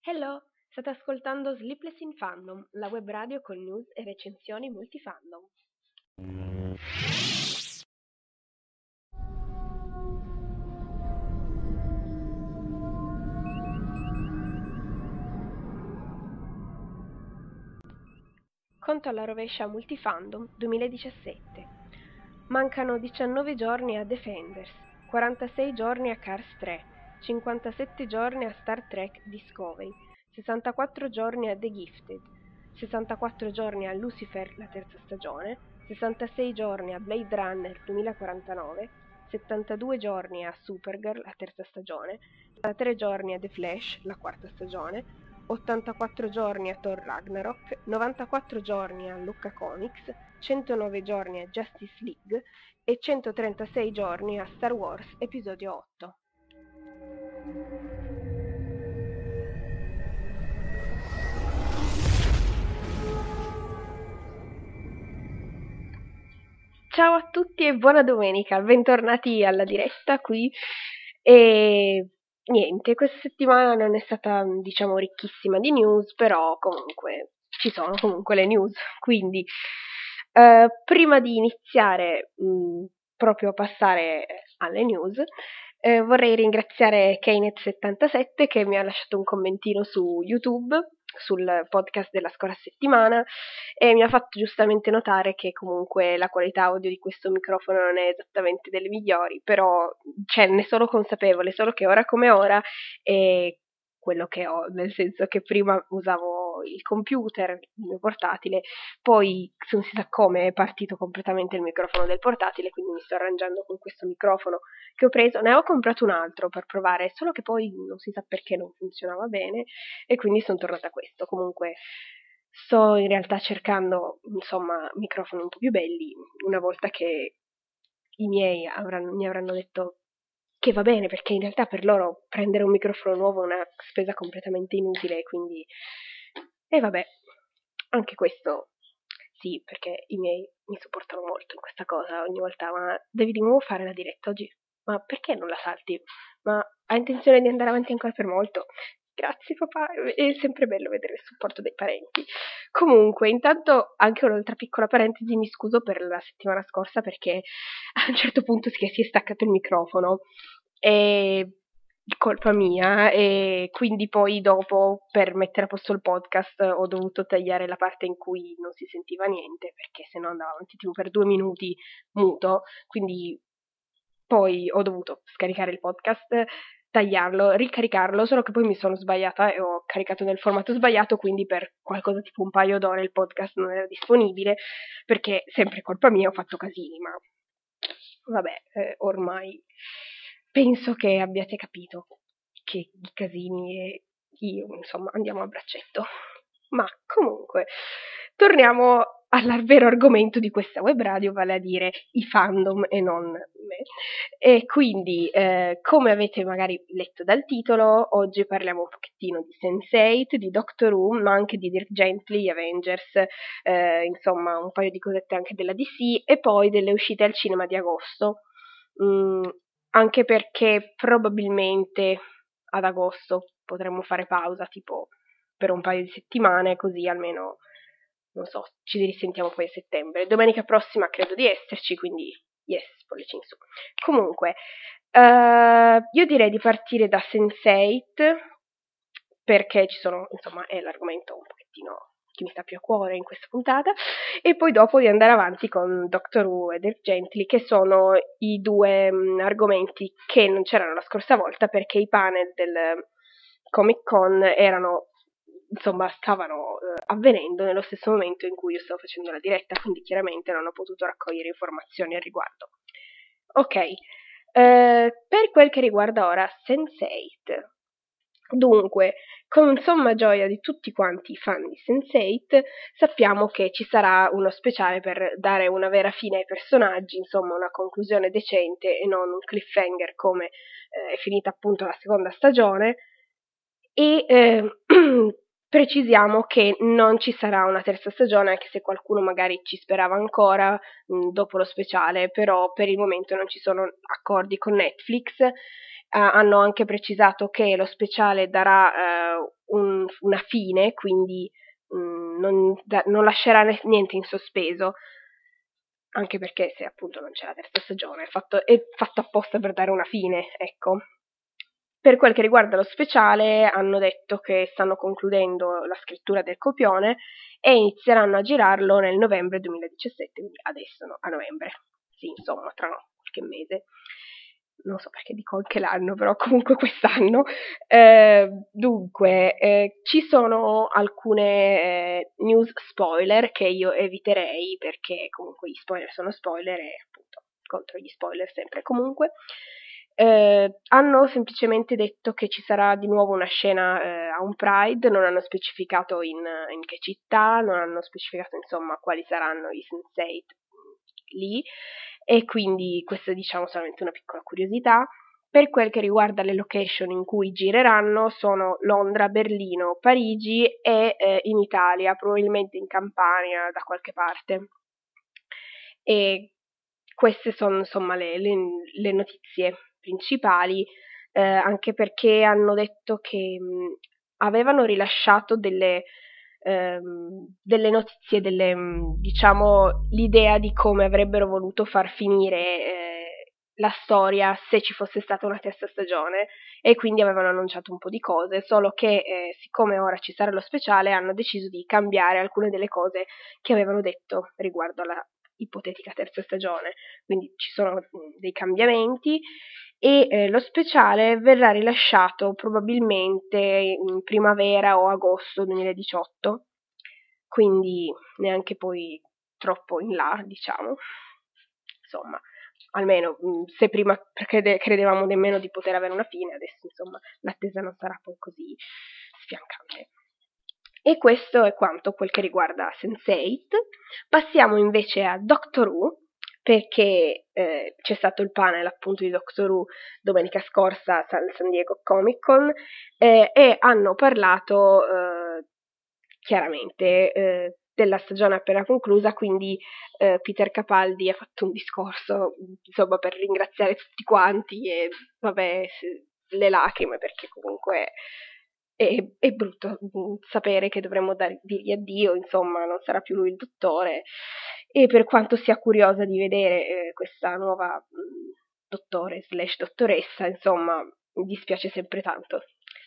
Hello, state ascoltando Sleepless in Fandom, la web radio con news e recensioni multifandom. Conto alla rovescia Multifandom 2017. Mancano 19 giorni a Defenders, 46 giorni a Cars 3, 57 giorni a Star Trek Discovery, 64 giorni a The Gifted, 64 giorni a Lucifer la terza stagione, 66 giorni a Blade Runner 2049, 72 giorni a Supergirl la terza stagione, 3 giorni a The Flash la quarta stagione, 84 giorni a Thor Ragnarok, 94 giorni a Lucca Comics, 109 giorni a Justice League e 136 giorni a Star Wars Episodio 8. Ciao a tutti e buona domenica, bentornati alla diretta qui e niente, questa settimana non è stata diciamo ricchissima di news, però comunque ci sono comunque le news, quindi eh, prima di iniziare mh, proprio a passare alle news, eh, vorrei ringraziare Keynet77 che mi ha lasciato un commentino su YouTube sul podcast della scorsa settimana e mi ha fatto giustamente notare che comunque la qualità audio di questo microfono non è esattamente delle migliori, però cioè, ne sono consapevole, solo che ora come ora è quello che ho, nel senso che prima usavo il computer, il mio portatile, poi non si sa come è partito completamente il microfono del portatile, quindi mi sto arrangiando con questo microfono che ho preso, ne ho comprato un altro per provare, solo che poi non si sa perché non funzionava bene e quindi sono tornata a questo. Comunque sto in realtà cercando, insomma, microfoni un po' più belli, una volta che i miei avranno, mi avranno detto che va bene perché in realtà per loro prendere un microfono nuovo è una spesa completamente inutile, quindi... E vabbè, anche questo sì, perché i miei mi supportano molto in questa cosa ogni volta, ma devi di nuovo fare la diretta oggi? Ma perché non la salti? Ma hai intenzione di andare avanti ancora per molto? Grazie papà, è sempre bello vedere il supporto dei parenti. Comunque, intanto anche un'altra piccola parentesi, mi scuso per la settimana scorsa perché a un certo punto si è staccato il microfono. E colpa mia e quindi poi dopo per mettere a posto il podcast ho dovuto tagliare la parte in cui non si sentiva niente perché sennò andava avanti tipo per due minuti muto. Quindi poi ho dovuto scaricare il podcast tagliarlo, ricaricarlo, solo che poi mi sono sbagliata e ho caricato nel formato sbagliato, quindi per qualcosa tipo un paio d'ore il podcast non era disponibile, perché sempre colpa mia ho fatto casini, ma vabbè, eh, ormai penso che abbiate capito che i casini e io, insomma, andiamo a braccetto. Ma comunque, torniamo al vero argomento di questa web radio, vale a dire i fandom e non me. E quindi, eh, come avete magari letto dal titolo, oggi parliamo un pochettino di Sense8, di Doctor Who, ma anche di Dirk Gently, Avengers, eh, insomma un paio di cosette anche della DC e poi delle uscite al cinema di agosto. Mm, anche perché probabilmente ad agosto potremmo fare pausa tipo per un paio di settimane, così almeno non so, ci risentiamo poi a settembre. Domenica prossima credo di esserci, quindi yes, pollici in su. Comunque, uh, io direi di partire da Sense8 perché ci sono, insomma, è l'argomento un pochettino che mi sta più a cuore in questa puntata, e poi dopo di andare avanti con Doctor Who e Dirk Gently, che sono i due mh, argomenti che non c'erano la scorsa volta perché i panel del Comic Con erano insomma stavano eh, avvenendo nello stesso momento in cui io stavo facendo la diretta, quindi chiaramente non ho potuto raccogliere informazioni al riguardo. Ok, eh, per quel che riguarda ora Sense8, Dunque, con somma gioia di tutti quanti i fan di Sense8, sappiamo che ci sarà uno speciale per dare una vera fine ai personaggi, insomma una conclusione decente e non un cliffhanger come eh, è finita appunto la seconda stagione. E eh, precisiamo che non ci sarà una terza stagione, anche se qualcuno magari ci sperava ancora mh, dopo lo speciale, però per il momento non ci sono accordi con Netflix. Uh, hanno anche precisato che lo speciale darà uh, un, una fine, quindi mh, non, da, non, lascerà niente in sospeso, anche perché se appunto non c'è la terza stagione è fatto, è fatto apposta per dare una fine, ecco. Per quel che riguarda lo speciale, hanno detto che stanno concludendo la scrittura del copione e inizieranno a girarlo nel novembre 2017, quindi adesso, no, a novembre, sì, insomma, tra qualche mese. Non so perché dico anche l'anno, però comunque quest'anno. Eh, dunque, eh, ci sono alcune eh, news spoiler che io eviterei perché comunque gli spoiler sono spoiler e appunto contro gli spoiler sempre comunque. Eh, hanno semplicemente detto che ci sarà di nuovo una scena eh, a un Pride, non hanno specificato in, in, che città, non hanno specificato insomma quali saranno i sensei lì e quindi questa è diciamo solamente una piccola curiosità. Per quel che riguarda le location in cui gireranno sono Londra, Berlino, Parigi e eh, in Italia, probabilmente in Campania da qualche parte. E queste sono insomma le, le, le notizie principali, eh, anche perché hanno detto che mh, avevano rilasciato delle, ehm, delle notizie, delle, diciamo, l'idea di come avrebbero voluto far finire eh, la storia se ci fosse stata una terza stagione e quindi avevano annunciato un po' di cose, solo che eh, siccome ora ci sarà lo speciale hanno deciso di cambiare alcune delle cose che avevano detto riguardo alla ipotetica terza stagione, quindi ci sono dei cambiamenti e eh, lo speciale verrà rilasciato probabilmente in primavera o agosto 2018, quindi neanche poi troppo in là, diciamo. Insomma, almeno se prima crede, credevamo nemmeno di poter avere una fine, adesso insomma l'attesa non sarà poi così sfiancante. E questo è quanto quel che riguarda Sense8. Passiamo invece a Doctor Who, perché eh, c'è stato il panel appunto di Doctor Who domenica scorsa al San Diego Comic Con eh, e hanno parlato eh, chiaramente eh, della stagione appena conclusa, quindi eh, Peter Capaldi ha fatto un discorso insomma per ringraziare tutti quanti e vabbè le lacrime perché comunque è, è brutto mm, sapere che dovremmo dar, dirgli addio, insomma non sarà più lui il dottore e per quanto sia curiosa di vedere eh, questa nuova mm, dottore slash dottoressa, insomma, mi dispiace sempre tanto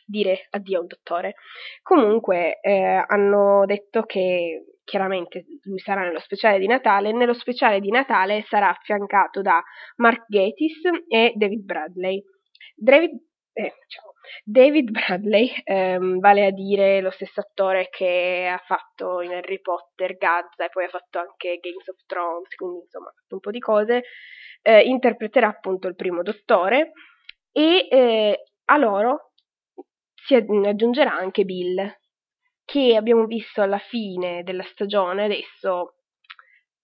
dire addio a un dottore. Comunque eh, hanno detto che chiaramente lui sarà nello speciale di Natale, nello speciale di Natale sarà affiancato da Mark Gatiss e David Bradley. David, eh. David Bradley, ehm, vale a dire lo stesso attore che ha fatto in Harry Potter, Gazza e poi ha fatto anche Games of Thrones, quindi insomma un po' di cose, eh, interpreterà appunto il primo dottore e eh, a loro si aggiungerà anche Bill, che abbiamo visto alla fine della stagione, adesso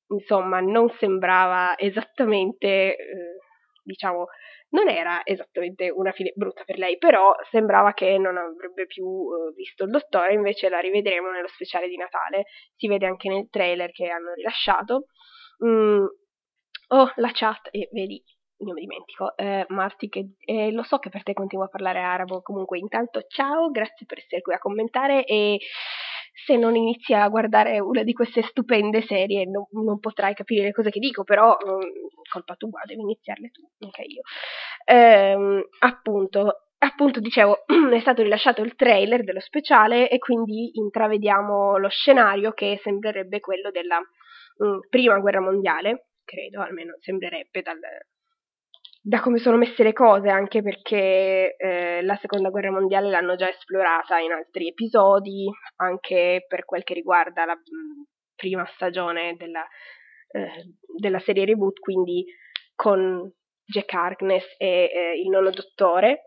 insomma non sembrava esattamente, eh, diciamo, non era esattamente una fine brutta per lei, però sembrava che non avrebbe più uh, visto il dottore, invece la rivedremo nello speciale di Natale, si vede anche nel trailer che hanno rilasciato. Mm. Oh, la chat, e vedi, io mi dimentico, eh, Marti, che eh, lo so che per te continua a parlare arabo, comunque intanto ciao, grazie per essere qui a commentare e se non inizi a guardare una di queste stupende serie non, non potrai capire le cose che dico, però um, colpa tua, devi iniziarle tu, mica io. Ehm, appunto, appunto dicevo, è stato rilasciato il trailer dello speciale e quindi intravediamo lo scenario che sembrerebbe quello della mh, mm, prima guerra mondiale, credo, almeno sembrerebbe dal, da come sono messe le cose, anche perché eh, la seconda guerra mondiale l'hanno già esplorata in altri episodi, anche per quel che riguarda la prima stagione della, eh, della, serie reboot, quindi con Jack Harkness e eh, il nono dottore,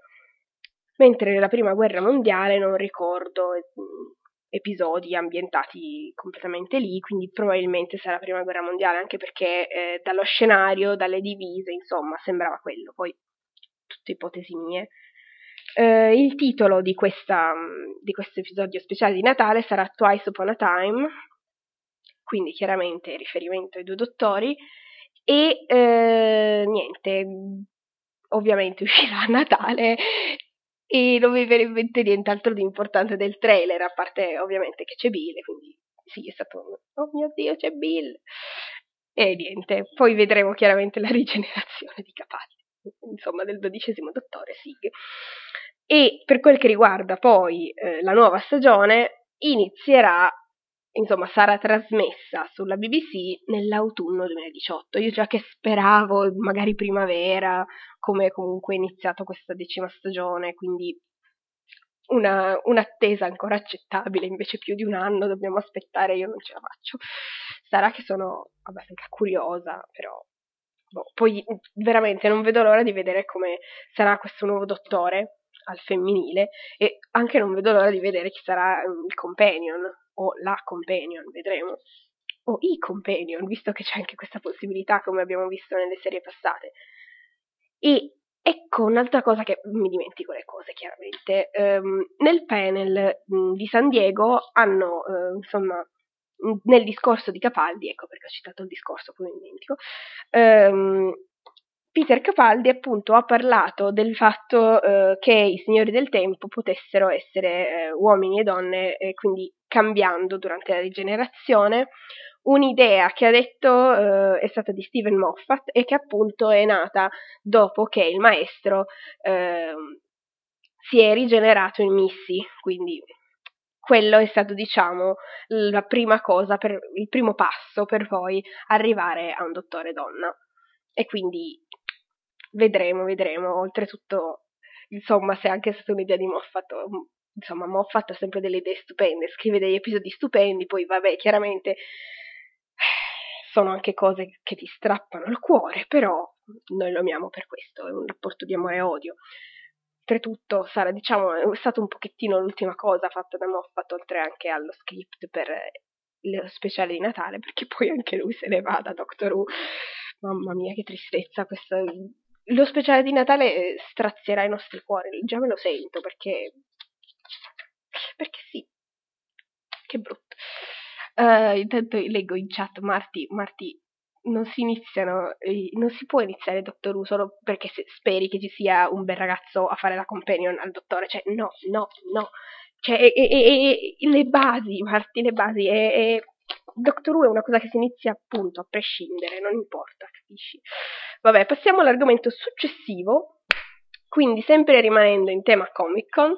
mentre nella prima guerra mondiale non ricordo episodi ambientati completamente lì, quindi probabilmente sarà la prima guerra mondiale, anche perché eh, dallo scenario, dalle divise, insomma, sembrava quello. Poi, tutte ipotesi mie. Uh, il titolo di, di questo episodio speciale di Natale sarà Twice Upon a Time, quindi chiaramente riferimento ai due dottori, e uh, niente, ovviamente uscirà a Natale e non mi viene in mente nient'altro di importante del trailer, a parte ovviamente che c'è Bill, quindi sì, è stato, oh mio Dio, c'è Bill. E niente, poi vedremo chiaramente la rigenerazione di Capaldi, insomma, del dodicesimo dottore Sig. E per quel che riguarda poi eh, la nuova stagione, inizierà, insomma, sarà trasmessa sulla BBC nell'autunno 2018. Io già che speravo, magari primavera, come comunque è iniziato questa decima stagione, quindi una, un'attesa ancora accettabile, invece più di un anno dobbiamo aspettare, io non ce la faccio. Sarà che sono abbastanza curiosa, però boh, poi veramente non vedo l'ora di vedere come sarà questo nuovo dottore al femminile e anche non vedo l'ora di vedere chi sarà il companion o la companion, vedremo. O i companion, visto che c'è anche questa possibilità come abbiamo visto nelle serie passate. E Ecco, un'altra cosa che mi dimentico le cose, chiaramente. Um, nel panel di San Diego hanno, uh, insomma, nel discorso di Capaldi, ecco perché ho citato il discorso, poi mi dimentico, um, Peter Capaldi appunto ha parlato del fatto uh, che i signori del tempo potessero essere uh, uomini e donne, e quindi cambiando durante la rigenerazione, un'idea che ha detto eh, è stata di Steven Moffat e che appunto è nata dopo che il maestro eh, si è rigenerato in Missy, quindi quello è stato diciamo la prima cosa, per, il primo passo per poi arrivare a un dottore donna. E quindi vedremo, vedremo, oltretutto insomma se è anche stata un'idea di Moffat insomma Moffat ha sempre delle idee stupende, scrive degli episodi stupendi, poi vabbè chiaramente sono anche cose che ti strappano il cuore, però noi lo amiamo per questo, è un rapporto di amore e odio. Oltretutto, sarà, diciamo, è stato un pochettino l'ultima cosa fatta da Moffat, oltre anche allo script per lo speciale di Natale, perché poi anche lui se ne va da Doctor Who. Mamma mia, che tristezza questo. Lo speciale di Natale strazierà i nostri cuori, già me lo sento, perché... Perché sì, che brutto. Uh, intanto leggo in chat Marti, Marti non si iniziano, eh, non si può iniziare Doctor Who solo perché speri che ci sia un bel ragazzo a fare la companion al dottore, cioè no, no, no, cioè e, e, e, le basi, Marti, le basi, e, Doctor Who è una cosa che si inizia appunto a prescindere, non importa, capisci? Vabbè, passiamo all'argomento successivo, quindi sempre rimanendo in tema Comic Con,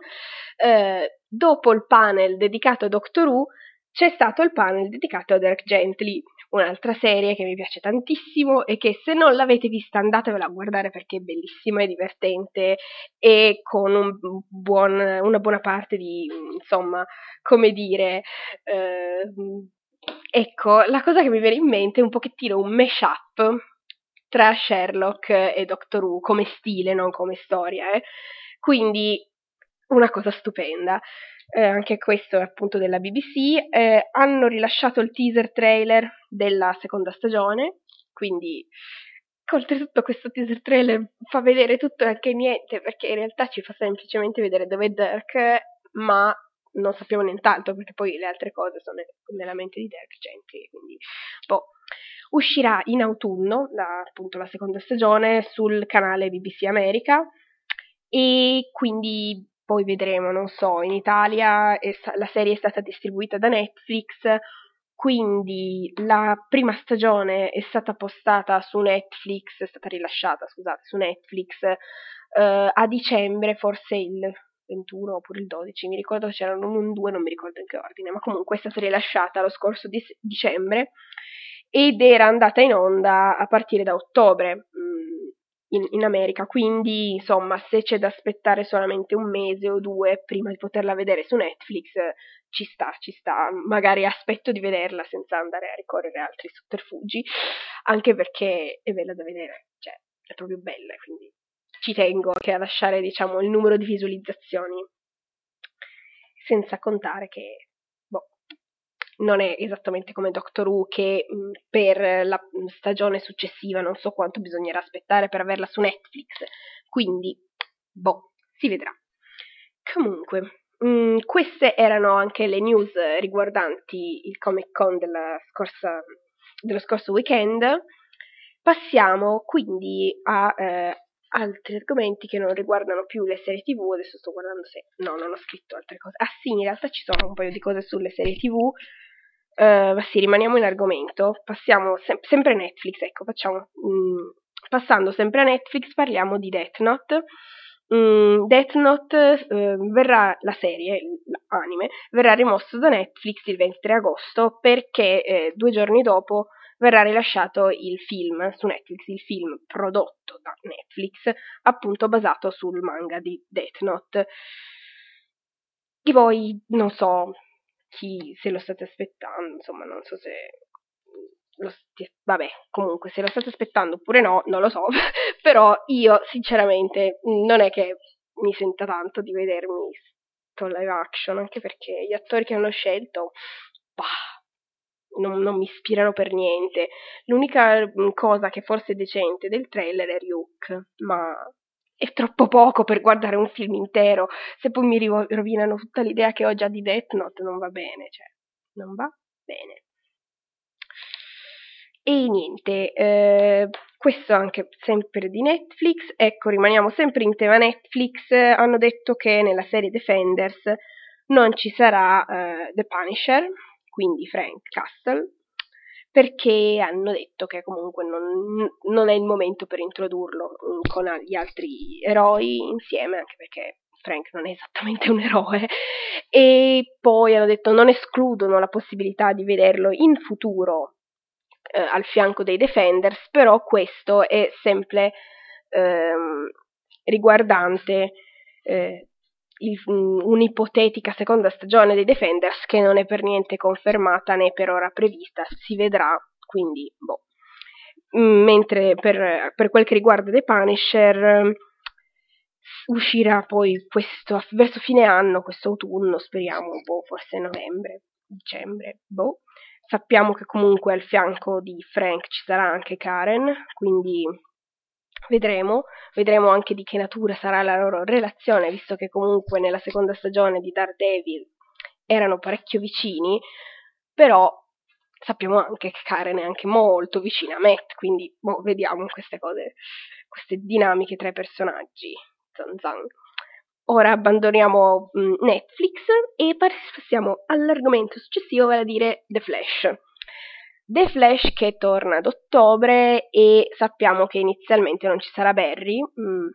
eh, dopo il panel dedicato a Doctor Who, c'è stato il panel dedicato a Dirk Gently, un'altra serie che mi piace tantissimo e che se non l'avete vista andatevela a guardare perché è bellissima e divertente e con un buon, una buona parte di, insomma, come dire, eh, ecco, la cosa che mi viene in mente è un pochettino un mashup tra Sherlock e Doctor Who, come stile, non come storia, eh. Quindi una cosa stupenda eh, anche questo è appunto della BBC, eh, hanno rilasciato il teaser trailer della seconda stagione, quindi oltretutto questo teaser trailer fa vedere tutto e anche niente, perché in realtà ci fa semplicemente vedere dove è Dirk, ma non sappiamo nient'altro, perché poi le altre cose sono nella mente di Dirk Gentry, quindi boh. Uscirà in autunno, la, appunto la seconda stagione, sul canale BBC America e quindi poi vedremo, non so, in Italia la serie è stata distribuita da Netflix, quindi la prima stagione è stata postata su Netflix, è stata rilasciata, scusate, su Netflix eh, a dicembre, forse il 21 oppure il 12, mi ricordo c'erano un 2, non mi ricordo in che ordine, ma comunque è stata rilasciata lo scorso di- dicembre ed era andata in onda a partire da ottobre. Mm, in, in, America, quindi insomma se c'è da aspettare solamente un mese o due prima di poterla vedere su Netflix, ci sta, ci sta, magari aspetto di vederla senza andare a ricorrere a altri sotterfugi, anche perché è bella da vedere, cioè è proprio bella, quindi ci tengo anche a lasciare diciamo il numero di visualizzazioni, senza contare che non è esattamente come Doctor Who che mh, per la stagione successiva non so quanto bisognerà aspettare per averla su Netflix. Quindi, boh, si vedrà. comunque, mh, mm, queste erano anche le news riguardanti il Comic Con scorsa, dello scorso weekend. Passiamo quindi a eh, altri argomenti che non riguardano più le serie tv. Adesso sto guardando se. No, non ho scritto altre cose. Ah, sì, in realtà ci sono un paio di cose sulle serie tv. Uh, sì, rimaniamo in argomento. Passiamo sem- sempre Netflix. Ecco, facciamo. Mm, passando sempre a Netflix, parliamo di Death Note. Mm, Death Note eh, verrà la serie, l'anime, verrà rimosso da Netflix il 23 agosto perché eh, due giorni dopo verrà rilasciato il film su Netflix, il film prodotto da Netflix, appunto basato sul manga di Death Note. E voi non so chi se lo state aspettando, insomma, non so se lo sti- vabbè, comunque se lo state aspettando oppure no, non lo so, però io sinceramente non è che mi senta tanto di vedermi sto live action, anche perché gli attori che hanno scelto, bah, non, non, mi ispirano per niente. L'unica mm, cosa che forse è decente del trailer è Ryuk, ma è troppo poco per guardare un film intero. Se poi mi rovinano tutta l'idea che ho già di Death Note, non va bene, cioè, non va bene. E niente, eh, questo anche sempre di Netflix. Ecco, rimaniamo sempre in tema Netflix. Hanno detto che nella serie Defenders non ci sarà eh, The Punisher, quindi Frank Castle, perché hanno detto che comunque non, non, è il momento per introdurlo mm, con gli altri eroi insieme, anche perché Frank non è esattamente un eroe. E poi hanno detto non escludono la possibilità di vederlo in futuro eh, al fianco dei Defenders, però questo è sempre ehm, riguardante eh, il, mm, un'ipotetica seconda stagione dei Defenders che non è per niente confermata né per ora prevista, si vedrà, quindi boh. Mm, mentre per, per quel che riguarda The Punisher uscirà poi questo, verso fine anno, questo autunno, speriamo, boh, forse novembre, dicembre, boh. Sappiamo che comunque al fianco di Frank ci sarà anche Karen, quindi Vedremo, vedremo anche di che natura sarà la loro relazione, visto che comunque nella seconda stagione di Daredevil erano parecchio vicini, però sappiamo anche che Karen è anche molto vicina a Matt, quindi boh, vediamo queste cose, queste dinamiche tra i personaggi. Zan zan. Ora abbandoniamo Netflix e passiamo all'argomento successivo, vale a dire The Flash. The Flash che torna ad ottobre e sappiamo che inizialmente non ci sarà Barry, mm,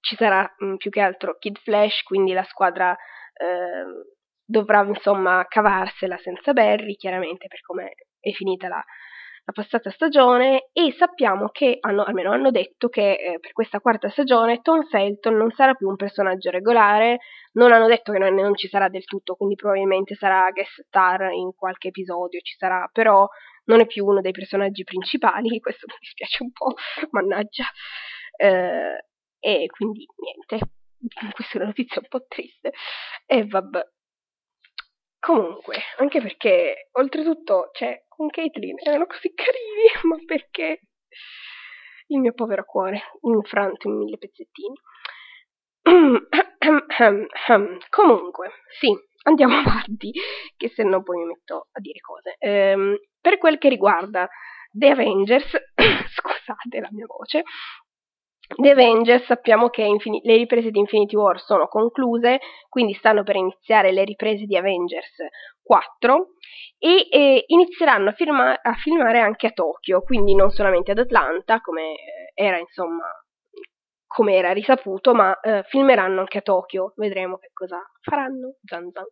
ci sarà mm, più che altro Kid Flash, quindi la squadra eh, dovrà insomma cavarsela senza Barry, chiaramente per come è finita la, la passata stagione e sappiamo che hanno, almeno hanno detto che eh, per questa quarta stagione Tom Felton non sarà più un personaggio regolare, non hanno detto che non, non, ci sarà del tutto, quindi probabilmente sarà guest star in qualche episodio, ci sarà, però non è più uno dei personaggi principali, questo mi dispiace un po', mannaggia. Eh, e quindi niente, questa è una notizia un po' triste. E vabbè. Comunque, anche perché oltretutto, cioè, con Caitlyn erano così carini, ma perché il mio povero cuore infranto in mille pezzettini. Comunque, sì, andiamo avanti, che se no poi mi metto a dire cose. Ehm, per quel che riguarda The Avengers, scusate la mia voce, The Avengers sappiamo che infin- le riprese di Infinity War sono concluse, quindi stanno per iniziare le riprese di Avengers 4 e eh, inizieranno a, firma- a, filmare anche a Tokyo, quindi non solamente ad Atlanta, come era insomma come era risaputo, ma eh, filmeranno anche a Tokyo, vedremo che cosa faranno. Zan zan.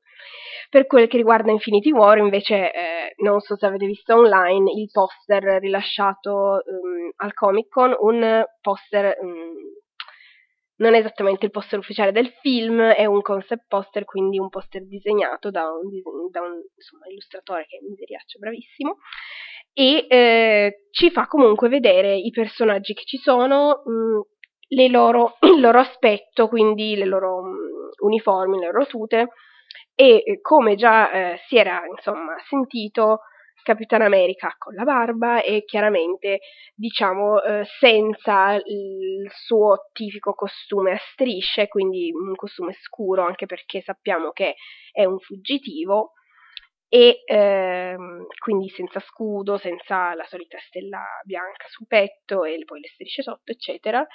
Per quel che riguarda Infinity War, invece, eh, non so se avete visto online il poster rilasciato um, al Comic Con, un poster, um, non è esattamente il poster ufficiale del film, è un concept poster, quindi un poster disegnato da un, da un insomma, illustratore che è miseriaccio, bravissimo e eh, ci fa comunque vedere i personaggi che ci sono, mh, mm, loro, il loro aspetto, quindi le loro um, uniformi, le loro tute e come già eh, si era insomma sentito Capitan America con la barba e chiaramente diciamo eh, senza il suo tipico costume a strisce, quindi un costume scuro anche perché sappiamo che è un fuggitivo e ehm, quindi senza scudo, senza la solita stella bianca sul petto e poi le strisce sotto, eccetera.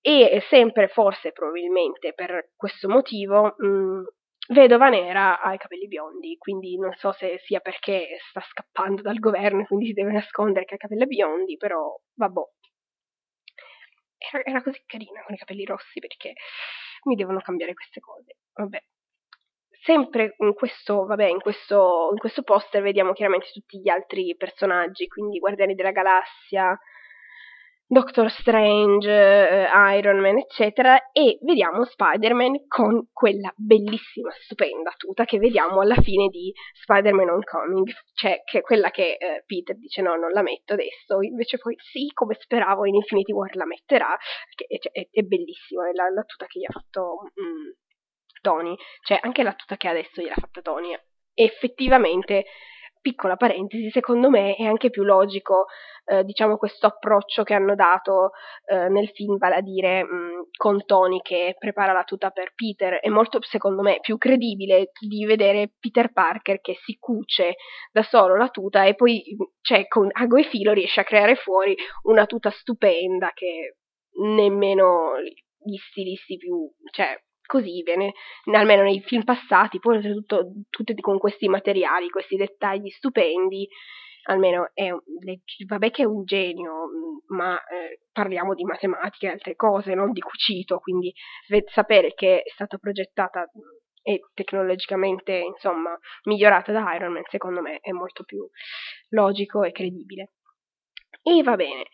E sempre, forse, probabilmente per questo motivo, mh, Vedova Nera ha i capelli biondi, quindi non so se sia perché sta scappando dal governo e quindi si deve nascondere che ha i capelli biondi, però vabbè. Era, era così carina con i capelli rossi perché mi devono cambiare queste cose. Vabbè sempre in questo, vabbè, in questo, in questo poster vediamo chiaramente tutti gli altri personaggi, quindi Guardiani della Galassia, Doctor Strange, eh, Iron Man, eccetera, e vediamo Spider-Man con quella bellissima, stupenda tuta che vediamo alla fine di Spider-Man Homecoming, cioè che quella che eh, Peter dice no, non la metto adesso, invece poi sì, come speravo in Infinity War la metterà, che è, è, è bellissima, è la, la, tuta che gli ha fatto mm, Tony, cioè anche la tuta che adesso gliel'ha fatta Tony, effettivamente piccola parentesi, secondo me è anche più logico, eh, diciamo, questo approccio che hanno dato eh, nel film, vale a dire mh, mm, con Tony che prepara la tuta per Peter, è molto, secondo me, più credibile di vedere Peter Parker che si cuce da solo la tuta e poi, cioè, con ago e filo riesce a creare fuori una tuta stupenda che nemmeno gli stilisti più, cioè, così viene, almeno nei film passati, poi oltretutto tutti con questi materiali, questi dettagli stupendi, almeno è un, vabbè che è un genio, ma eh, parliamo di matematica e altre cose, non di cucito, quindi sapere che è stata progettata e tecnologicamente insomma migliorata da Iron Man secondo me è molto più logico e credibile. E va bene,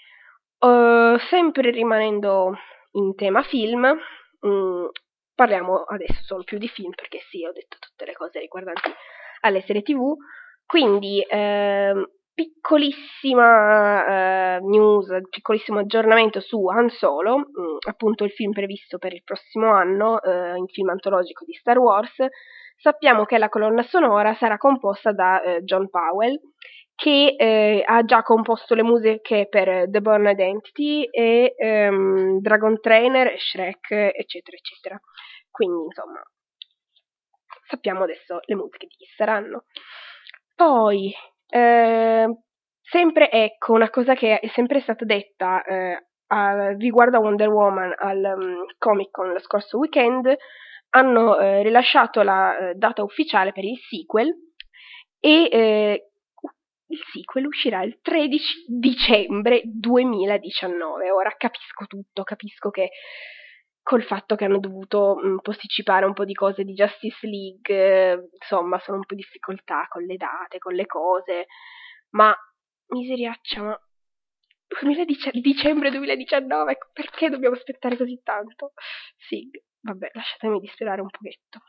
uh, sempre rimanendo in tema film, mh, parliamo adesso solo più di film perché sì, ho detto tutte le cose riguardanti alle serie tv, quindi eh, piccolissima eh, news, piccolissimo aggiornamento su Han Solo, mh, mm, appunto il film previsto per il prossimo anno, eh, il film antologico di Star Wars, sappiamo che la colonna sonora sarà composta da eh, John Powell, che eh, ha già composto le musiche per The Born Identity e ehm, Dragon Trainer, Shrek, eccetera, eccetera. Quindi, insomma, sappiamo adesso le musiche di chi saranno. Poi, eh, sempre ecco, una cosa che è sempre stata detta eh, a, riguardo a Wonder Woman al um, Comic Con lo scorso weekend, hanno eh, rilasciato la eh, data ufficiale per il sequel e eh, il sequel uscirà il 13 dicembre 2019. Ora capisco tutto, capisco che col fatto che hanno dovuto mh, posticipare un po' di cose di Justice League, eh, insomma, sono un po' in difficoltà con le date, con le cose, ma miseriaccia, ma 2010, dicembre 2019, perché dobbiamo aspettare così tanto? Sì, vabbè, lasciatemi disperare un pochetto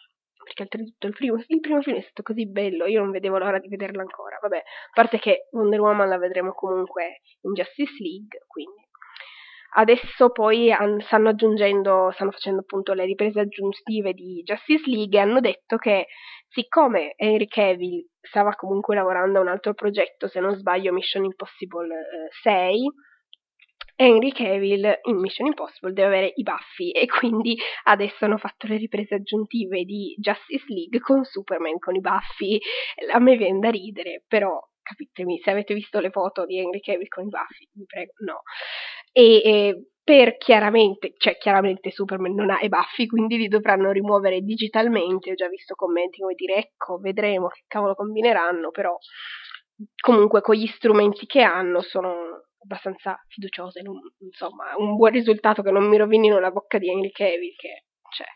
perché oltretutto il primo, il primo film è stato così bello, io non vedevo l'ora di vederlo ancora, vabbè, a parte che Wonder Woman la vedremo comunque in Justice League, quindi. Adesso poi stanno aggiungendo, stanno facendo appunto le riprese aggiuntive di Justice League e hanno detto che siccome Henry Cavill stava comunque lavorando a un altro progetto, se non sbaglio Mission Impossible eh, 6, Henry Cavill in Mission Impossible deve avere i baffi e quindi adesso hanno fatto le riprese aggiuntive di Justice League con Superman con i baffi. A me viene da ridere, però capitemi, se avete visto le foto di Henry Cavill con i baffi, vi prego, no. E, e per chiaramente, cioè chiaramente Superman non ha i baffi, quindi li dovranno rimuovere digitalmente. Ho già visto commenti come dire ecco, vedremo che cavolo combineranno, però comunque con gli strumenti che hanno sono abbastanza fiduciose, non, insomma, un buon risultato che non mi rovinino la bocca di Henry Cavill, che, cioè,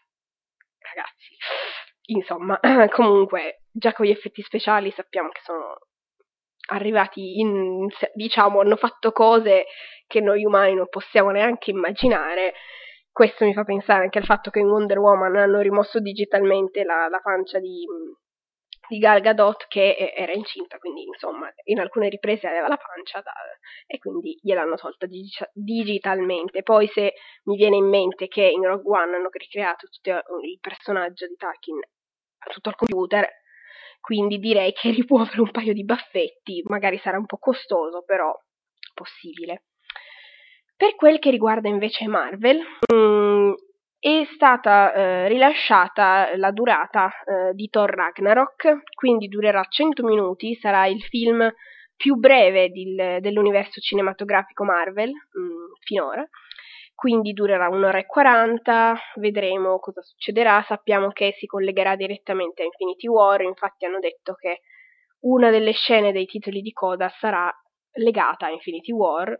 ragazzi, insomma, comunque, già con gli effetti speciali sappiamo che sono arrivati in, diciamo, hanno fatto cose che noi umani non possiamo neanche immaginare. Questo mi fa pensare anche al fatto che in Wonder Woman hanno rimosso digitalmente la, la pancia di, di Gal Gadot che era incinta, quindi insomma in alcune riprese aveva la pancia da, e quindi gliel'hanno tolta dig- digitalmente. Poi se mi viene in mente che in Rogue One hanno ricreato tutto il personaggio di Tarkin tutto al computer, quindi direi che rimuovere un paio di baffetti magari sarà un po' costoso, però possibile. Per quel che riguarda invece Marvel, mh, mm, è stata eh, rilasciata la durata eh, di Thor Ragnarok, quindi durerà 100 minuti, sarà il film più breve del, dell'universo cinematografico Marvel mh, mm, finora, quindi durerà un'ora e 40, vedremo cosa succederà, sappiamo che si collegherà direttamente a Infinity War, infatti hanno detto che una delle scene dei titoli di coda sarà legata a Infinity War,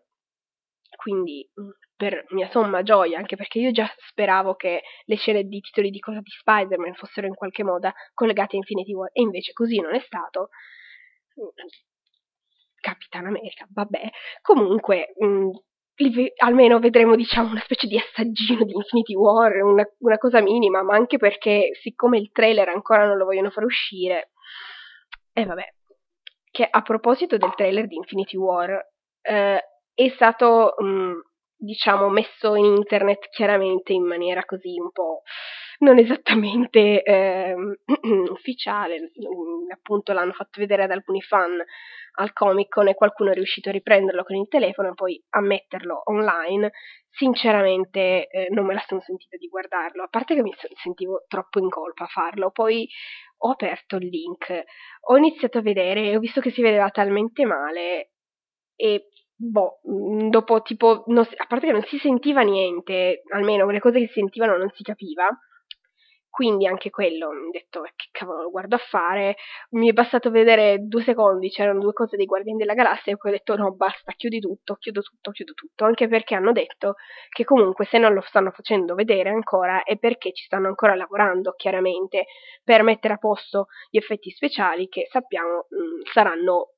quindi mm, per mia somma gioia, anche perché io già speravo che le scene di titoli di cosa di Spider-Man fossero in qualche modo collegate a Infinity War, e invece così non è stato. Capitan America, vabbè. Comunque, mh, mm, almeno vedremo, diciamo, una specie di assaggino di Infinity War, una, una, cosa minima, ma anche perché, siccome il trailer ancora non lo vogliono far uscire, e eh, vabbè. Che a proposito del trailer di Infinity War, eh, è stato, mh, mm, diciamo, messo in internet chiaramente in maniera così un po' non esattamente eh, ufficiale, appunto l'hanno fatto vedere ad alcuni fan al Comic Con e qualcuno è riuscito a riprenderlo con il telefono e poi a metterlo online. Sinceramente eh, non me la sono sentita di guardarlo, a parte che mi sentivo troppo in colpa a farlo, poi ho aperto il link, ho iniziato a vedere e ho visto che si vedeva talmente male e boh, dopo tipo, non, a parte che non si sentiva niente, almeno le cose che si sentivano non si capiva, quindi anche quello ho detto che cavolo lo guardo a fare. Mi è bastato vedere due secondi c'erano due cose dei Guardiani della Galassia e poi ho detto no basta chiudi tutto chiudo tutto chiudo tutto. Anche perché hanno detto che comunque se non lo stanno facendo vedere ancora è perché ci stanno ancora lavorando chiaramente per mettere a posto gli effetti speciali che sappiamo mh, mm, saranno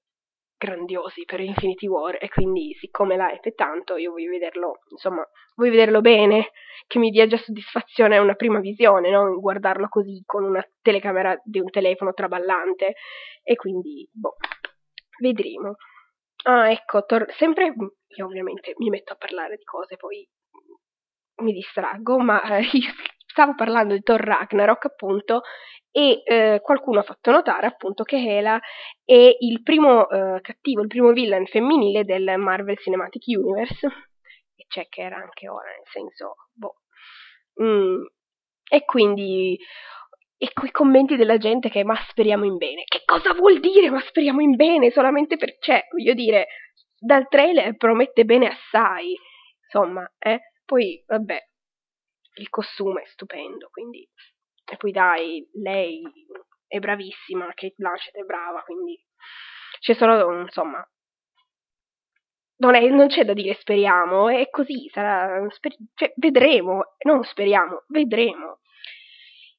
grandiosi per Infinity War e quindi siccome la è tanto io voglio vederlo, insomma, voglio vederlo bene, che mi dia già soddisfazione una prima visione, no? Guardarlo così con una telecamera di un telefono traballante e quindi, boh, vedremo. Ah, ecco, tor- sempre, io ovviamente mi metto a parlare di cose, poi mi distraggo, ma eh, io stavo parlando di Thor Ragnarok appunto e eh, qualcuno ha fatto notare appunto che Hela è il primo eh, cattivo, il primo villain femminile del Marvel Cinematic Universe e c'è che era anche ora, nel senso, boh. Mm. E quindi e quei commenti della gente che ma speriamo in bene. Che cosa vuol dire ma speriamo in bene? Solamente per cioè, voglio dire, dal trailer promette bene assai. Insomma, eh? Poi vabbè, il costume è stupendo, quindi e poi dai, lei è bravissima, Kate Blanchett è brava, quindi c'è solo, insomma, non, è, non c'è da dire speriamo, è così, sarà, sper- cioè, vedremo, non speriamo, vedremo.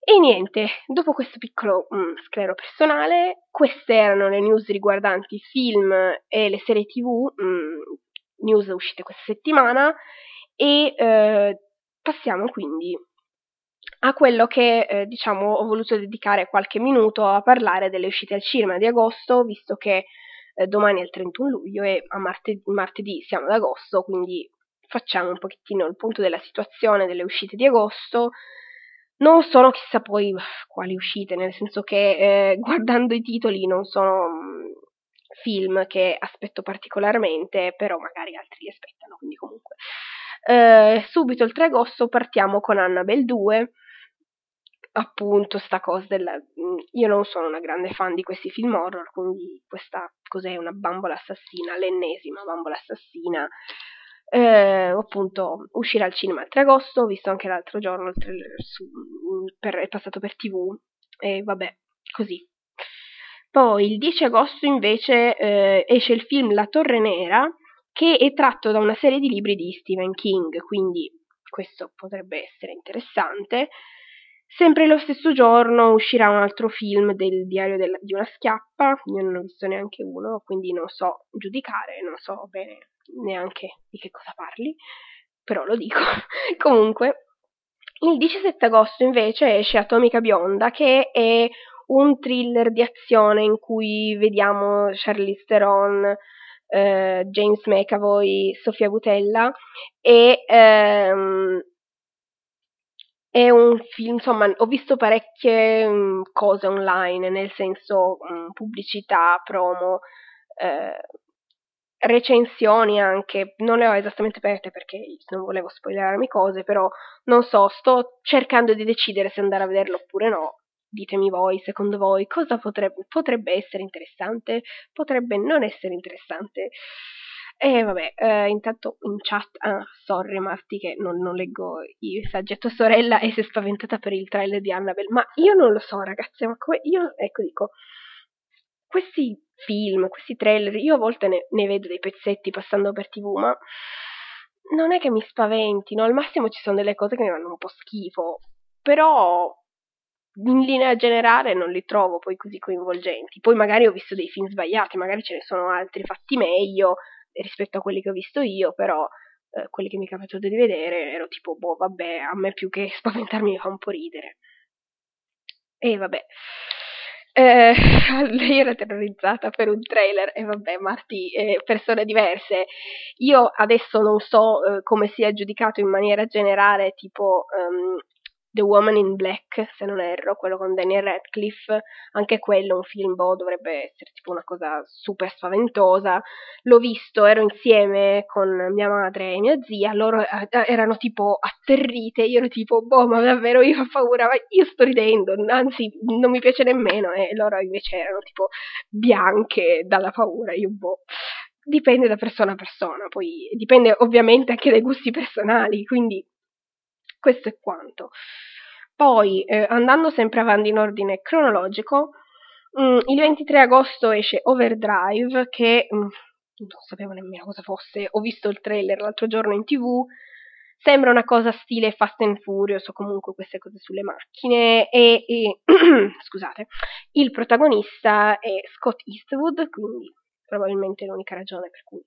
E niente, dopo questo piccolo mm, sclero personale, queste erano le news riguardanti i film e le serie tv, mm, news uscite questa settimana, e eh, passiamo quindi a quello che eh, diciamo ho voluto dedicare qualche minuto a parlare delle uscite al cinema di agosto, visto che eh, domani è il 31 luglio e a martedì, martedì siamo ad agosto, quindi facciamo un pochettino il punto della situazione delle uscite di agosto. Non sono chissà poi quali uscite, nel senso che eh, guardando i titoli non sono mh, mm, film che aspetto particolarmente, però magari altri li aspettano, quindi comunque. Eh, subito il 3 agosto partiamo con Annabelle 2, appunto sta cosa del... Mm, io non sono una grande fan di questi film horror, quindi questa cos'è una bambola assassina, l'ennesima bambola assassina. Eh, appunto uscirà al cinema il 3 agosto, ho visto anche l'altro giorno il trailer su, mm, per, è passato per tv e vabbè, così. Poi il 10 agosto invece eh, esce il film La Torre Nera che è tratto da una serie di libri di Stephen King, quindi questo potrebbe essere interessante. Sempre lo stesso giorno uscirà un altro film del diario della, di una schiappa, io non ho visto neanche uno, quindi non so giudicare, non so bene neanche di che cosa parli, però lo dico. Comunque, il 17 agosto invece esce Atomica Bionda, che è un thriller di azione in cui vediamo Charlize Theron, eh, James McAvoy, Sofia Butella e ehm, è un film, insomma, ho visto parecchie mh, mm, cose online, nel senso mh, mm, pubblicità, promo, eh, recensioni anche, non le ho esattamente aperte perché non volevo spoilerarmi cose, però non so, sto cercando di decidere se andare a vederlo oppure no. Ditemi voi, secondo voi, cosa potrebbe, potrebbe essere interessante, potrebbe non essere interessante. E vabbè, eh, intanto in chat, ah, sorry Marti che non, non leggo i messaggi a tua sorella e si è spaventata per il trailer di Annabelle, ma io non lo so ragazzi, ma come, io, ecco dico, questi film, questi trailer, io a volte ne, ne vedo dei pezzetti passando per tv, ma non è che mi spaventino, al massimo ci sono delle cose che mi fanno un po' schifo, però in linea generale non li trovo poi così coinvolgenti. Poi magari ho visto dei film sbagliati, magari ce ne sono altri fatti meglio, rispetto a quelli che ho visto io, però eh, quelli che mi è capitato di vedere ero tipo, boh, vabbè, a me più che spaventarmi mi fa un po' ridere. E vabbè. Eh, lei era terrorizzata per un trailer e vabbè, Marti, eh, persone diverse. Io adesso non so eh, come sia giudicato in maniera generale, tipo um, The Woman in Black, se non erro, quello con Daniel Radcliffe, anche quello un film, boh, dovrebbe essere tipo una cosa super spaventosa. L'ho visto, ero insieme con mia madre e mia zia, loro eh, eh, erano tipo atterrite, io ero tipo, boh, ma davvero io ho paura, ma io sto ridendo, anzi non mi piace nemmeno, e loro invece erano tipo bianche dalla paura, io boh dipende da persona a persona, poi dipende ovviamente anche dai gusti personali, quindi questo è quanto. Poi, eh, andando sempre avanti in ordine cronologico, mh, mm, il 23 agosto esce Overdrive, che mh, mm, non sapevo nemmeno cosa fosse, ho visto il trailer l'altro giorno in tv, sembra una cosa stile Fast and Furious o comunque queste cose sulle macchine e, e scusate, il protagonista è Scott Eastwood, quindi probabilmente l'unica ragione per cui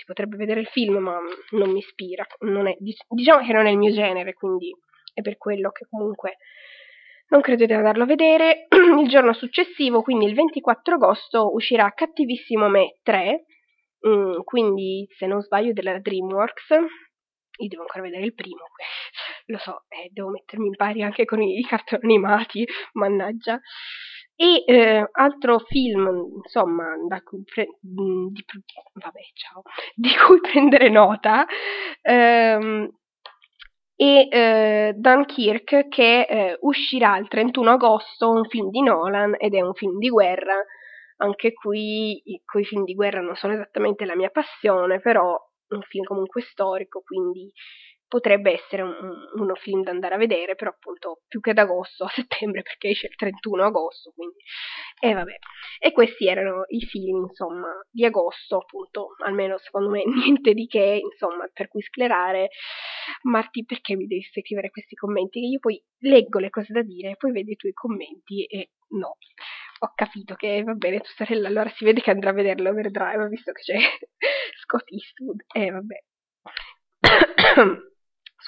si potrebbe vedere il film, ma non mi ispira. Non è, diciamo che non è il mio genere, quindi è per quello che comunque non credo di andarlo a vedere. il giorno successivo, quindi il 24 agosto, uscirà Cattivissimo Me 3, mm, quindi se non sbaglio della DreamWorks. Io devo ancora vedere il primo, lo so, eh, devo mettermi in pari anche con i cartoni animati, mannaggia. E eh, altro film, insomma, cui, pre- di, vabbè, ciao, di cui prendere nota ehm, è eh, Dunkirk che eh, uscirà il 31 agosto, un film di Nolan ed è un film di guerra. Anche qui i film di guerra non sono esattamente la mia passione, però un film comunque storico, quindi potrebbe essere un, uno film da andare a vedere, però appunto più che ad agosto, a settembre, perché esce il 31 agosto, quindi... E vabbè. E questi erano i film, insomma, di agosto, appunto, almeno secondo me niente di che, insomma, per cui sclerare. Marti, perché mi devi scrivere questi commenti? Che io poi leggo le cose da dire, poi vedi i tuoi commenti e no. Ho capito che va bene, tua sorella allora si vede che andrà a vederlo overdrive, visto che c'è Scott Eastwood. Eh, vabbè.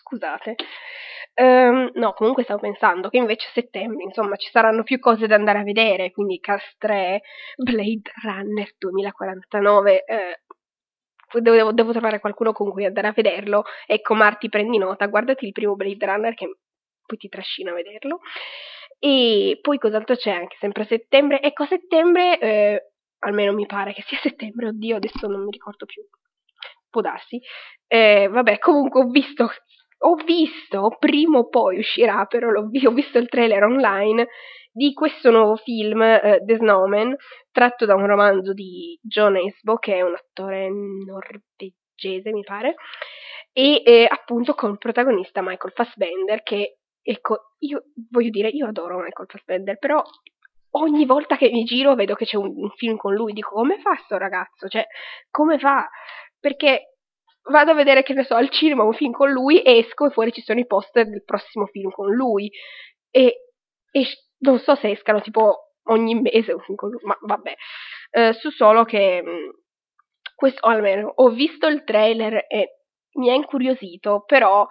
scusate. Um, no, comunque stavo pensando che invece a settembre, insomma, ci saranno più cose da andare a vedere, quindi Cast 3, Blade Runner 2049, eh, devo, devo, trovare qualcuno con cui andare a vederlo. Ecco, Marti, prendi nota, guardati il primo Blade Runner che poi ti trascina a vederlo. E poi cos'altro c'è anche sempre a settembre? Ecco, a settembre, eh, almeno mi pare che sia settembre, oddio, adesso non mi ricordo più. Può darsi. Eh, vabbè, comunque ho visto ho visto, prima o poi uscirà, però l'ho, ho visto il trailer online di questo nuovo film, uh, The Snowman, tratto da un romanzo di John Esbo, che è un attore norvegese, mi pare, e eh, appunto con il protagonista Michael Fassbender, che, ecco, io voglio dire, io adoro Michael Fassbender, però ogni volta che mi giro vedo che c'è un, un film con lui, dico, come fa sto ragazzo? Cioè, come fa? Perché vado a vedere, che ne so, al cinema un film con lui, esco e fuori ci sono i poster del prossimo film con lui. E, e non so se escano tipo ogni mese un film con lui, ma vabbè. Eh, so solo che mm, questo, almeno ho visto il trailer e mi ha incuriosito, però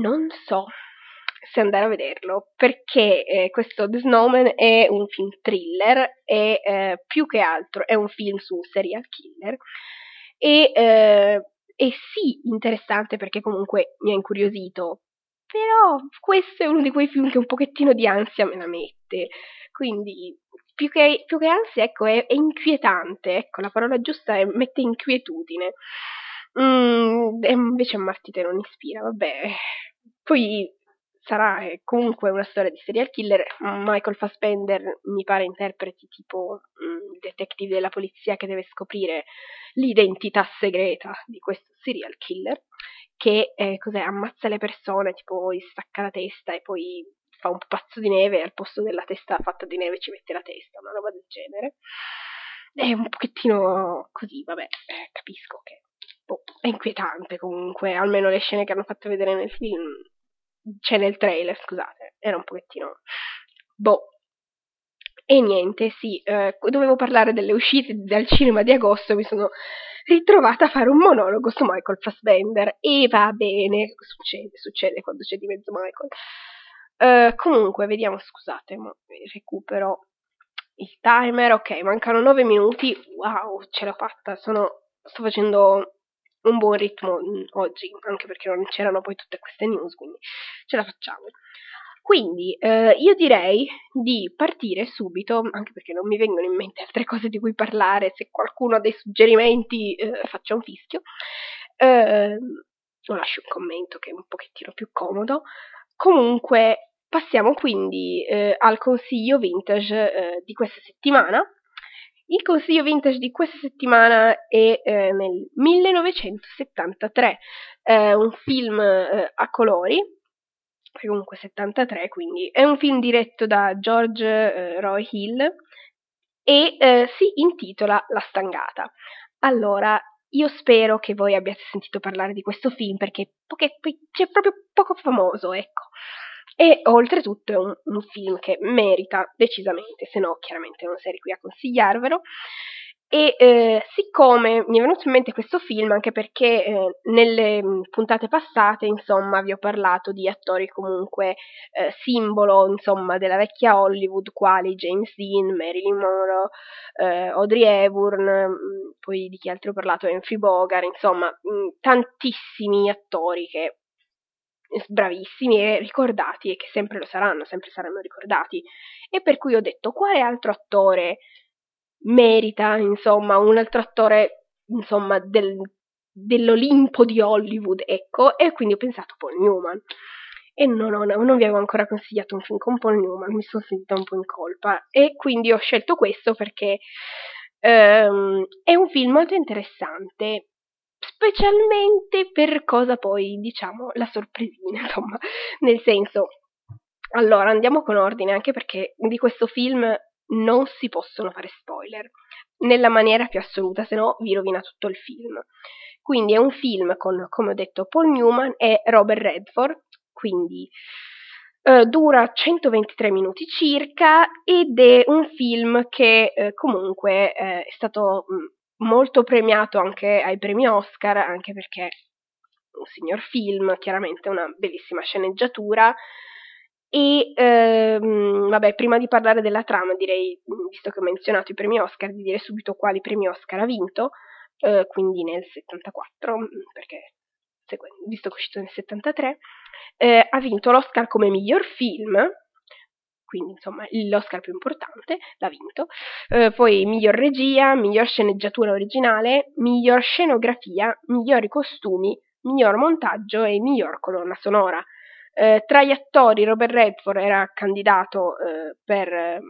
non so se andare a vederlo perché eh, questo The Snowman è un film thriller e eh, più che altro è un film su serial killer e, eh, e sì interessante perché comunque mi ha incuriosito, però questo è uno di quei film che un pochettino di ansia me la mette, quindi più che, più che ansia, ecco, è, è, inquietante, ecco, la parola giusta è mette inquietudine. Mm, e invece a Martite non ispira, vabbè. Poi sarà eh, comunque una storia di serial killer. Michael Fassbender mi pare interpreti tipo mm, il detective della polizia che deve scoprire l'identità segreta di questo serial killer che eh, ammazza le persone, tipo gli stacca la testa e poi fa un pazzo di neve e al posto della testa fatta di neve ci mette la testa, una roba del genere. È un pochettino così, vabbè, eh, capisco che boh, è inquietante comunque, almeno le scene che hanno fatto vedere nel film, c'è nel trailer, scusate, era un pochettino... Boh, e niente, sì, eh, dovevo parlare delle uscite dal cinema di agosto, mi sono ritrovata a fare un monologo su Michael Fassbender e va bene, succede, succede quando c'è di mezzo Michael. Uh, comunque, vediamo, scusate, ma recupero il timer, ok, mancano 9 minuti, wow, ce l'ho fatta, sono, sto facendo un buon ritmo oggi, anche perché non c'erano poi tutte queste news, quindi ce la facciamo. Quindi eh, io direi di partire subito, anche perché non mi vengono in mente altre cose di cui parlare, se qualcuno ha dei suggerimenti eh, faccia un fischio, eh, o lascio un commento che è un pochettino più comodo. Comunque passiamo quindi eh, al consiglio vintage eh, di questa settimana. Il consiglio vintage di questa settimana è eh, nel 1973, un film a colori comunque 73, quindi è un film diretto da George eh, Roy Hill e eh, si intitola La stangata. Allora, io spero che voi abbiate sentito parlare di questo film perché poche, c'è proprio poco famoso, ecco. E oltretutto è un, un film che merita decisamente, se no chiaramente non sarei qui a consigliarvelo. E eh, siccome mi è venuto in mente questo film, anche perché eh, nelle mm, puntate passate, insomma, vi ho parlato di attori comunque eh, simbolo, insomma, della vecchia Hollywood, quali James Dean, Marilyn Monroe, eh, Audrey Hepburn, mm, poi di chi altro ho parlato, Humphrey Bogart, insomma, mm, tantissimi attori che bravissimi e ricordati e che sempre lo saranno, sempre saranno ricordati. E per cui ho detto quale altro attore merita, insomma, un altro attore, insomma, del, dell'Olimpo di Hollywood, ecco, e quindi ho pensato Paul Newman. E non, ho, non vi avevo ancora consigliato un film con Paul Newman, mi sono sentita un po' in colpa. E quindi ho scelto questo perché um, è un film molto interessante, specialmente per cosa poi, diciamo, la sorpresina, insomma, nel senso... Allora, andiamo con ordine, anche perché di questo film non si possono fare spoiler nella maniera più assoluta, se no vi rovina tutto il film. Quindi è un film con, come ho detto, Paul Newman e Robert Redford, quindi eh, dura 123 minuti circa ed è un film che eh, comunque eh, è stato mh, mm, molto premiato anche ai premi Oscar, anche perché è un signor film, chiaramente una bellissima sceneggiatura, e ehm, vabbè, prima di parlare della trama, direi, visto che ho menzionato i premi Oscar, di dire subito quali premi Oscar ha vinto, eh, quindi nel 74, perché visto che è uscito nel 73, eh, ha vinto l'Oscar come miglior film, quindi insomma l'Oscar più importante, l'ha vinto, eh, poi miglior regia, miglior sceneggiatura originale, miglior scenografia, migliori costumi, miglior montaggio e miglior colonna sonora. Eh, tra gli attori Robert Redford era candidato eh, per eh,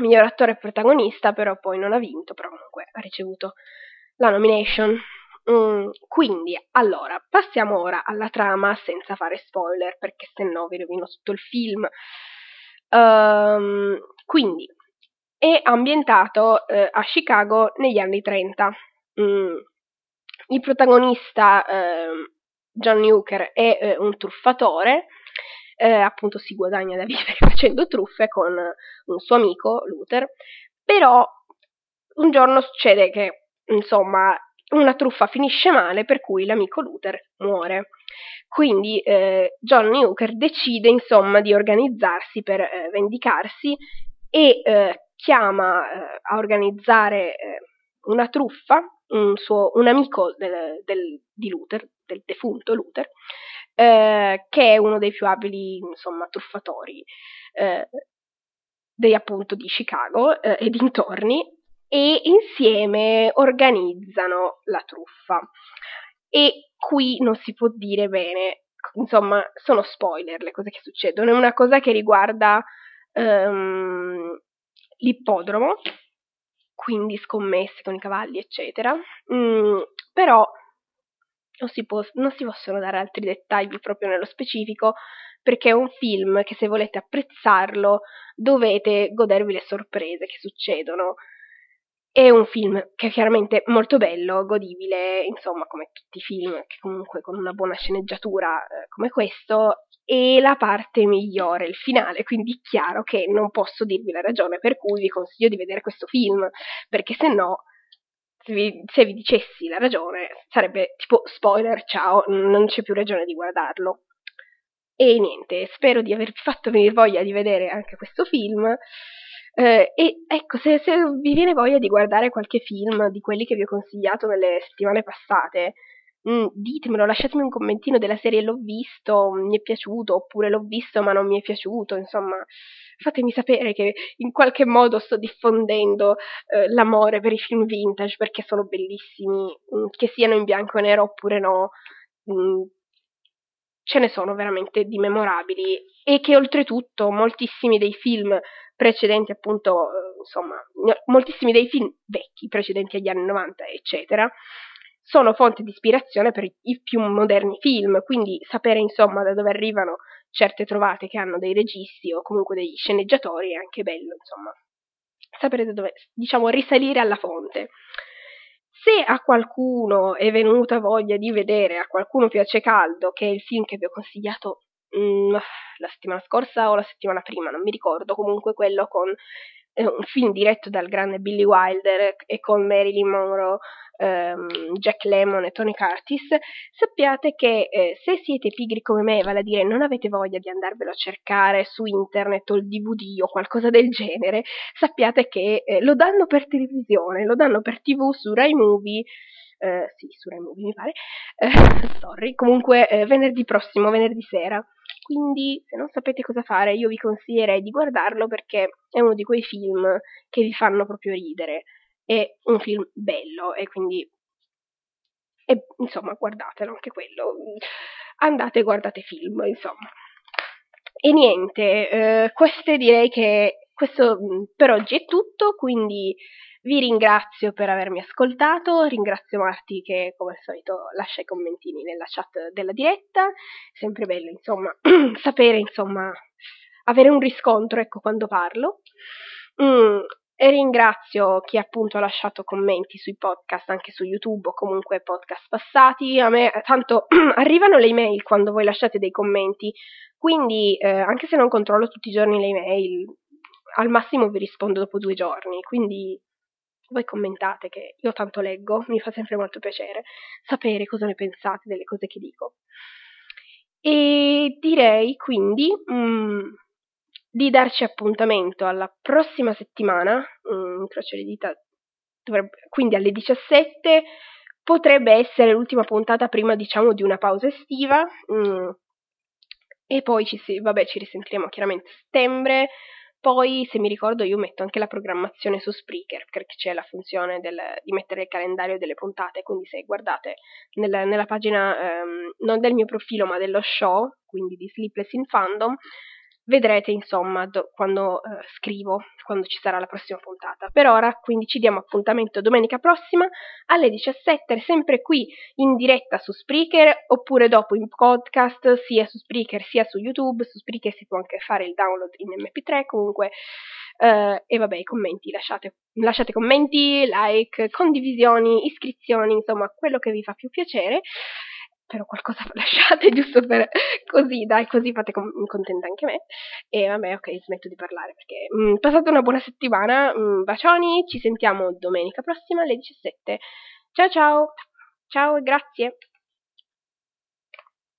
miglior attore protagonista, però poi non ha vinto, però comunque ha ricevuto la nomination. Mm, quindi, allora, passiamo ora alla trama senza fare spoiler, perché se no vi rovino tutto il film. Um, quindi, è ambientato eh, a Chicago negli anni 30. Mm, il protagonista eh, John Hooker è eh, un truffatore, eh, appunto si guadagna da vivere facendo truffe con un suo amico Luther, però un giorno succede che, insomma, una truffa finisce male per cui l'amico Luther muore. Quindi eh, John Hooker decide insomma di organizzarsi per eh, vendicarsi e eh, chiama eh, a organizzare eh, una truffa un, suo, un amico del, del, di Luther, del defunto Luther, eh, che è uno dei più abili, insomma, truffatori dei, appunto di Chicago e dintorni, e insieme organizzano la truffa. E qui non si può dire bene, insomma, sono spoiler le cose che succedono. È una cosa che riguarda um, l'ippodromo, quindi scommesse con i cavalli, eccetera. Mm, però non si, può, non si possono dare altri dettagli proprio nello specifico, perché è un film che se volete apprezzarlo dovete godervi le sorprese che succedono. È un film che è chiaramente molto bello, godibile, insomma, come tutti i film, che comunque con una buona sceneggiatura eh, come questo, e la parte migliore, il finale, quindi è chiaro che non posso dirvi la ragione per cui vi consiglio di vedere questo film, perché se no, se vi, se vi dicessi la ragione, sarebbe tipo spoiler, ciao, non c'è più ragione di guardarlo. E niente, spero di avervi fatto venire voglia di vedere anche questo film. Eh, e ecco, se, se, vi viene voglia di guardare qualche film di quelli che vi ho consigliato nelle settimane passate, mh, mm, ditemelo, lasciatemi un commentino della serie l'ho visto, mi è piaciuto, oppure l'ho visto ma non mi è piaciuto, insomma, fatemi sapere che in qualche modo sto diffondendo eh, l'amore per i film vintage perché sono bellissimi, mh, mm, che siano in bianco e nero oppure no. Mh, mm, ce ne sono veramente di memorabili e che oltretutto moltissimi dei film precedenti appunto, eh, insomma, moltissimi dei film vecchi, precedenti agli anni 90, eccetera, sono fonte di ispirazione per i più moderni film, quindi sapere insomma da dove arrivano certe trovate che hanno dei registi o comunque degli sceneggiatori è anche bello, insomma, sapere da dove, diciamo, risalire alla fonte. Se a qualcuno è venuta voglia di vedere, a qualcuno piace caldo, che è il film che vi ho consigliato mm, la settimana scorsa o la settimana prima, non mi ricordo, comunque quello con eh, un film diretto dal grande Billy Wilder e con Marilyn Monroe, ehm, Jack Lemmon e Tony Curtis, sappiate che eh, se siete pigri come me, vale a dire non avete voglia di andarvelo a cercare su internet o il DVD o qualcosa del genere, sappiate che eh, lo danno per televisione, lo danno per TV su Rai Movie eh, sì, su Rai Movie mi pare, eh, sorry, comunque eh, venerdì prossimo, venerdì sera. Quindi se non sapete cosa fare io vi consiglierei di guardarlo perché è uno di quei film che vi fanno proprio ridere. È un film bello e quindi e, insomma guardatelo anche quello. Andate e guardate film, insomma. E niente, eh, queste direi che questo mm, per oggi è tutto, quindi vi ringrazio per avermi ascoltato, ringrazio Marti che come al solito lascia i commentini nella chat della diretta, sempre bello insomma sapere insomma avere un riscontro ecco quando parlo. Mm, e ringrazio chi appunto ha lasciato commenti sui podcast anche su YouTube o comunque podcast passati. A me tanto arrivano le email quando voi lasciate dei commenti, quindi eh, anche se non controllo tutti i giorni le email, al massimo vi rispondo dopo due giorni, quindi voi commentate che io tanto leggo, mi fa sempre molto piacere sapere cosa ne pensate delle cose che dico. E direi quindi mh, mm, di darci appuntamento alla prossima settimana, mh, mm, incrocio le dita, dovrebbe, quindi alle 17, potrebbe essere l'ultima puntata prima diciamo di una pausa estiva. Mh, mm, e poi ci, vabbè, ci risentiremo chiaramente a settembre, poi, se mi ricordo, io metto anche la programmazione su Spreaker, perché c'è la funzione del, di mettere il calendario delle puntate, quindi se guardate nel, nella pagina ehm, non del mio profilo ma dello show, quindi di Sleepless in Fandom, vedrete insomma do, quando uh, scrivo, quando ci sarà la prossima puntata. Per ora quindi ci diamo appuntamento domenica prossima alle 17, sempre qui in diretta su Spreaker oppure dopo in podcast sia su Spreaker sia su YouTube, su Spreaker si può anche fare il download in MP3 comunque. Uh, e vabbè, i commenti, lasciate, lasciate commenti, like, condivisioni, iscrizioni, insomma, quello che vi fa più piacere però qualcosa lasciate giusto per così, dai, così fate com- contenta anche me. E vabbè, ok, smetto di parlare perché mh, mm, passate una buona settimana, mh, mm, bacioni, ci sentiamo domenica prossima alle 17. Ciao ciao, ciao e grazie.